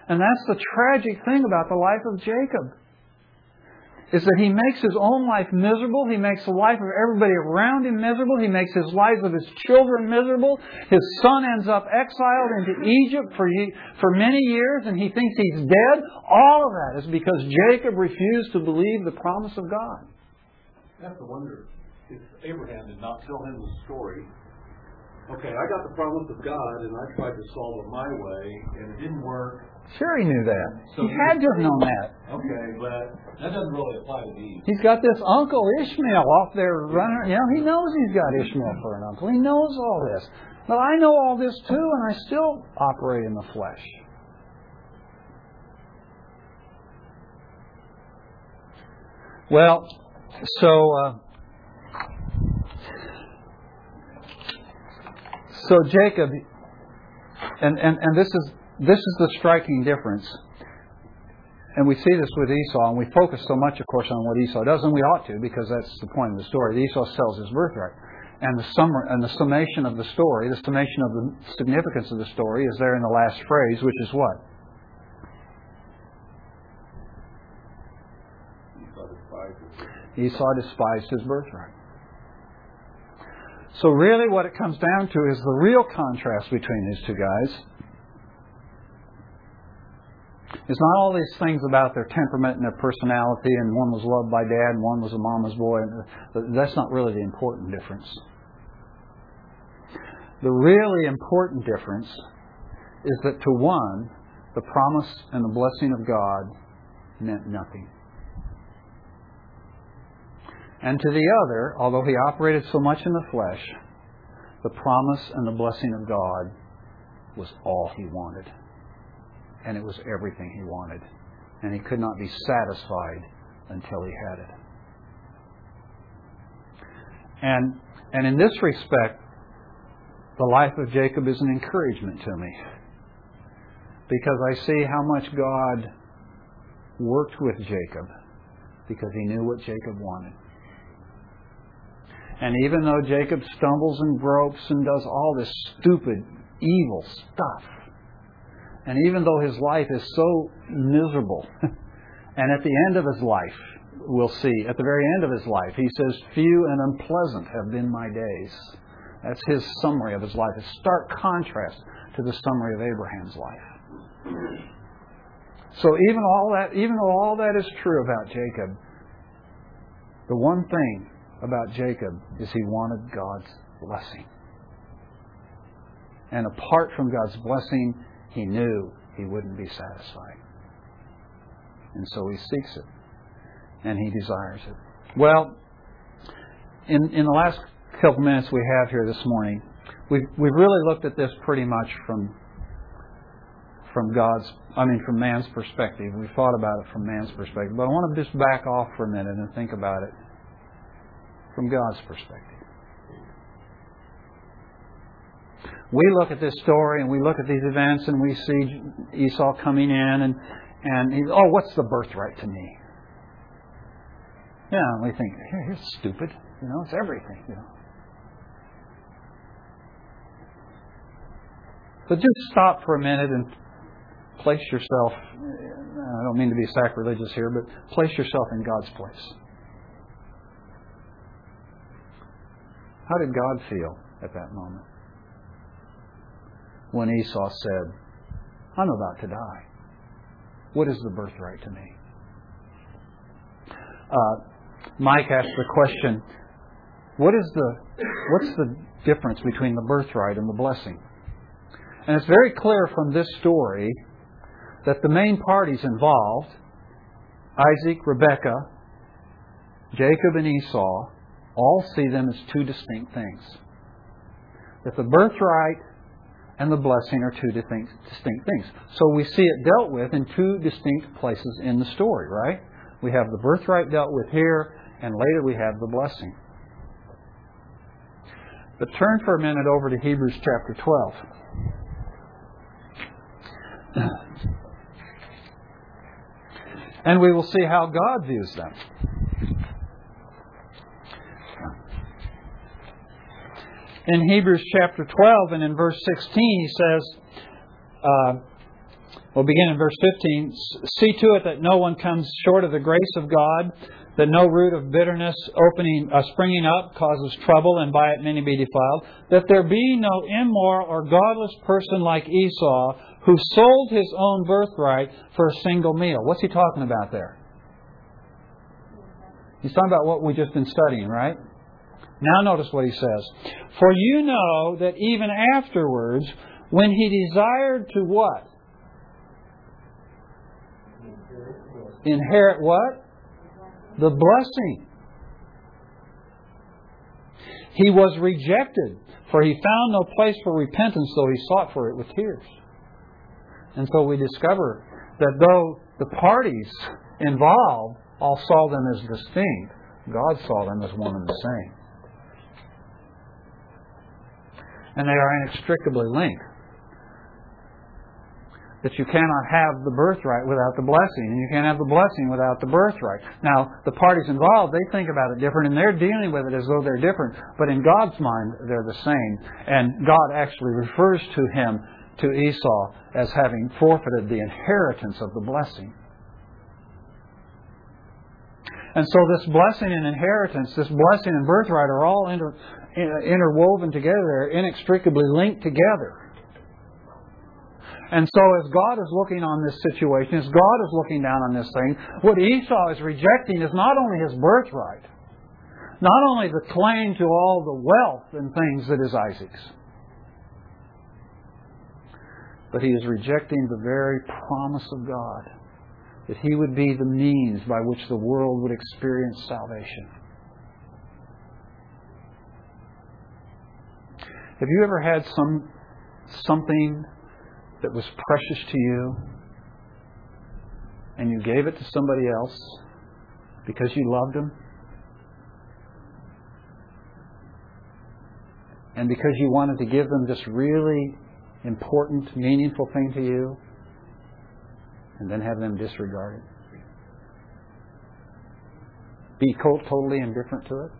[SPEAKER 1] And that's the tragic thing about the life of Jacob is that he makes his own life miserable. He makes the life of everybody around him miserable. He makes his life of his children miserable. His son ends up exiled into Egypt for, for many years and he thinks he's dead. All of that is because Jacob refused to believe the promise of God.
[SPEAKER 3] I have to wonder if Abraham did not tell him the story. Okay, I got the promise of God and I tried to solve it my way and it didn't work.
[SPEAKER 1] Sure, he knew that.
[SPEAKER 3] So
[SPEAKER 1] he had to have known that.
[SPEAKER 3] Okay, but that doesn't really apply to me.
[SPEAKER 1] He's got this uncle Ishmael off there running. You know, he knows he's got Ishmael for an uncle. He knows all this. But I know all this too, and I still operate in the flesh. Well, so uh, so Jacob, and, and, and this is this is the striking difference. And we see this with Esau, and we focus so much, of course, on what Esau does, and we ought to, because that's the point of the story. Esau sells his birthright. And the, summer, and the summation of the story, the summation of the significance of the story, is there in the last phrase, which is what? Esau despised his birthright. So, really, what it comes down to is the real contrast between these two guys it's not all these things about their temperament and their personality, and one was loved by dad and one was a mama's boy. That's not really the important difference. The really important difference is that to one, the promise and the blessing of God meant nothing. And to the other, although he operated so much in the flesh, the promise and the blessing of God was all he wanted and it was everything he wanted. And he could not be satisfied until he had it. And, and in this respect, the life of Jacob is an encouragement to me. Because I see how much God worked with Jacob because he knew what Jacob wanted. And even though Jacob stumbles and gropes and does all this stupid, evil stuff, and even though his life is so miserable, and at the end of his life, we'll see, at the very end of his life, he says, Few and unpleasant have been my days. That's his summary of his life. A stark contrast to the summary of Abraham's life. So even all that, even though all that is true about Jacob, the one thing about Jacob is he wanted God's blessing. And apart from God's blessing, he knew he wouldn't be satisfied. And so he seeks it. And he desires it. Well, in, in the last couple minutes we have here this morning, we've, we've really looked at this pretty much from, from God's, I mean, from man's perspective. We've thought about it from man's perspective. But I want to just back off for a minute and think about it from God's perspective. We look at this story and we look at these events and we see Esau coming in and, and he, oh, what's the birthright to me? Yeah, and we think, hey, he's stupid. You know, it's everything. You know. But just stop for a minute and place yourself, I don't mean to be sacrilegious here, but place yourself in God's place. How did God feel at that moment? When Esau said, I'm about to die. What is the birthright to me? Uh, Mike asked the question, what is the, what's the difference between the birthright and the blessing? And it's very clear from this story that the main parties involved, Isaac, Rebekah, Jacob, and Esau, all see them as two distinct things. That the birthright and the blessing are two distinct, things. So we see it dealt with in two distinct places in the story, right? We have the birthright dealt with here, and later we have the blessing. But turn for a minute over to Hebrews chapter 12. And we will see how God views them. In Hebrews chapter 12 and in verse 16, he says, uh, we'll begin in verse 15 See to it that no one comes short of the grace of God, that no root of bitterness opening, uh, springing up causes trouble, and by it many be defiled, that there be no immoral or godless person like Esau, who sold his own birthright for a single meal. What's he talking about there? He's talking about what we've just been studying, right? Now notice what he says. For you know that even afterwards, when he desired to what? Inherit what? The blessing. He was rejected, for he found no place for repentance, though he sought for it with tears. And so we discover that though the parties involved all saw them as distinct, God saw them as one and the same. And they are inextricably linked. That you cannot have the birthright without the blessing, and you can't have the blessing without the birthright. Now, the parties involved, they think about it different, and they're dealing with it as though they're different. But in God's mind, they're the same. And God actually refers to him to Esau as having forfeited the inheritance of the blessing. And so this blessing and inheritance, this blessing and birthright are all inter, interwoven together, they're inextricably linked together. And so as God is looking on this situation, as God is looking down on this thing, what Esau is rejecting is not only his birthright, not only the claim to all the wealth and things that is Isaac's, but he is rejecting the very promise of God that he would be the means by which the world would experience salvation. Have you ever had some something that was precious to you and you gave it to somebody else because you loved them? And because you wanted to give them this really important, meaningful thing to you, and then have them disregard it? Be totally indifferent to it?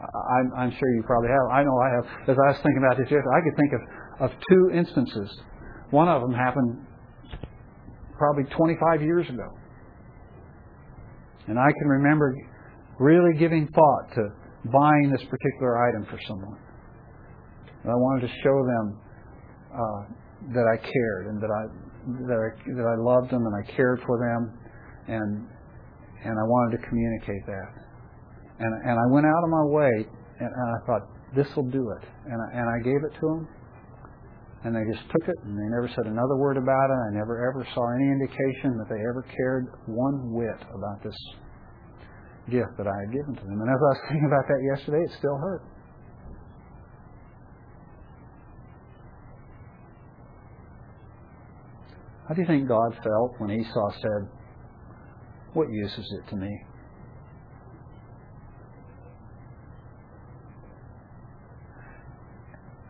[SPEAKER 1] I'm, I'm, sure you probably have. I know I have. As I was thinking about this yesterday, I could think of, of two instances. One of them happened probably 25 years ago. And I can remember really giving thought to buying this particular item for someone. And I wanted to show them uh, that I cared and that I that I that I loved them and I cared for them, and and I wanted to communicate that. And and I went out of my way and, and I thought this will do it, and I, and I gave it to them, and they just took it and they never said another word about it. I never ever saw any indication that they ever cared one whit about this gift that I had given to them. And as I was thinking about that yesterday, it still hurt. How do you think God felt when Esau said, What use is it to me?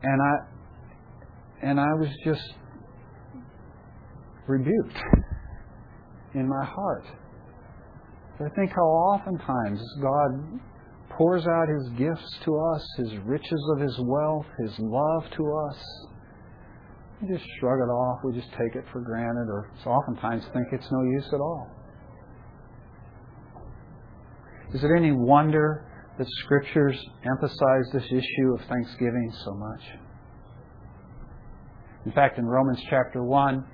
[SPEAKER 1] And I and I was just rebuked in my heart. I think how oftentimes God pours out His gifts to us, His riches of His wealth, His love to us. We just shrug it off, we just take it for granted, or oftentimes think it's no use at all. Is it any wonder that Scriptures emphasize this issue of thanksgiving so much? In fact, in Romans chapter 1,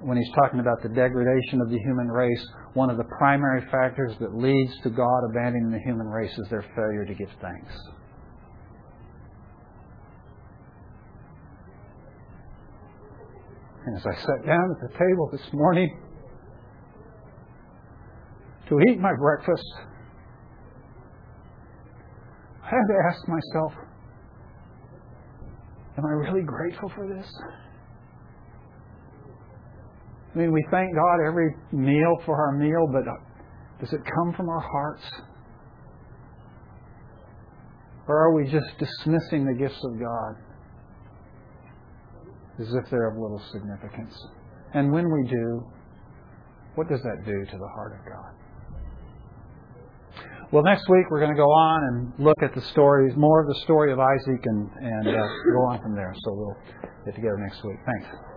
[SPEAKER 1] when he's talking about the degradation of the human race, one of the primary factors that leads to God abandoning the human race is their failure to give thanks. And as I sat down at the table this morning to eat my breakfast, I had to ask myself, am I really grateful for this? I mean, we thank God every meal for our meal, but uh, does it come from our hearts? Or are we just dismissing the gifts of God as if they're of little significance? And when we do, what does that do to the heart of God? Well, next week we're going to go on and look at the stories, more of the story of Isaac, and, and uh, go on from there. So we'll get together next week. Thanks.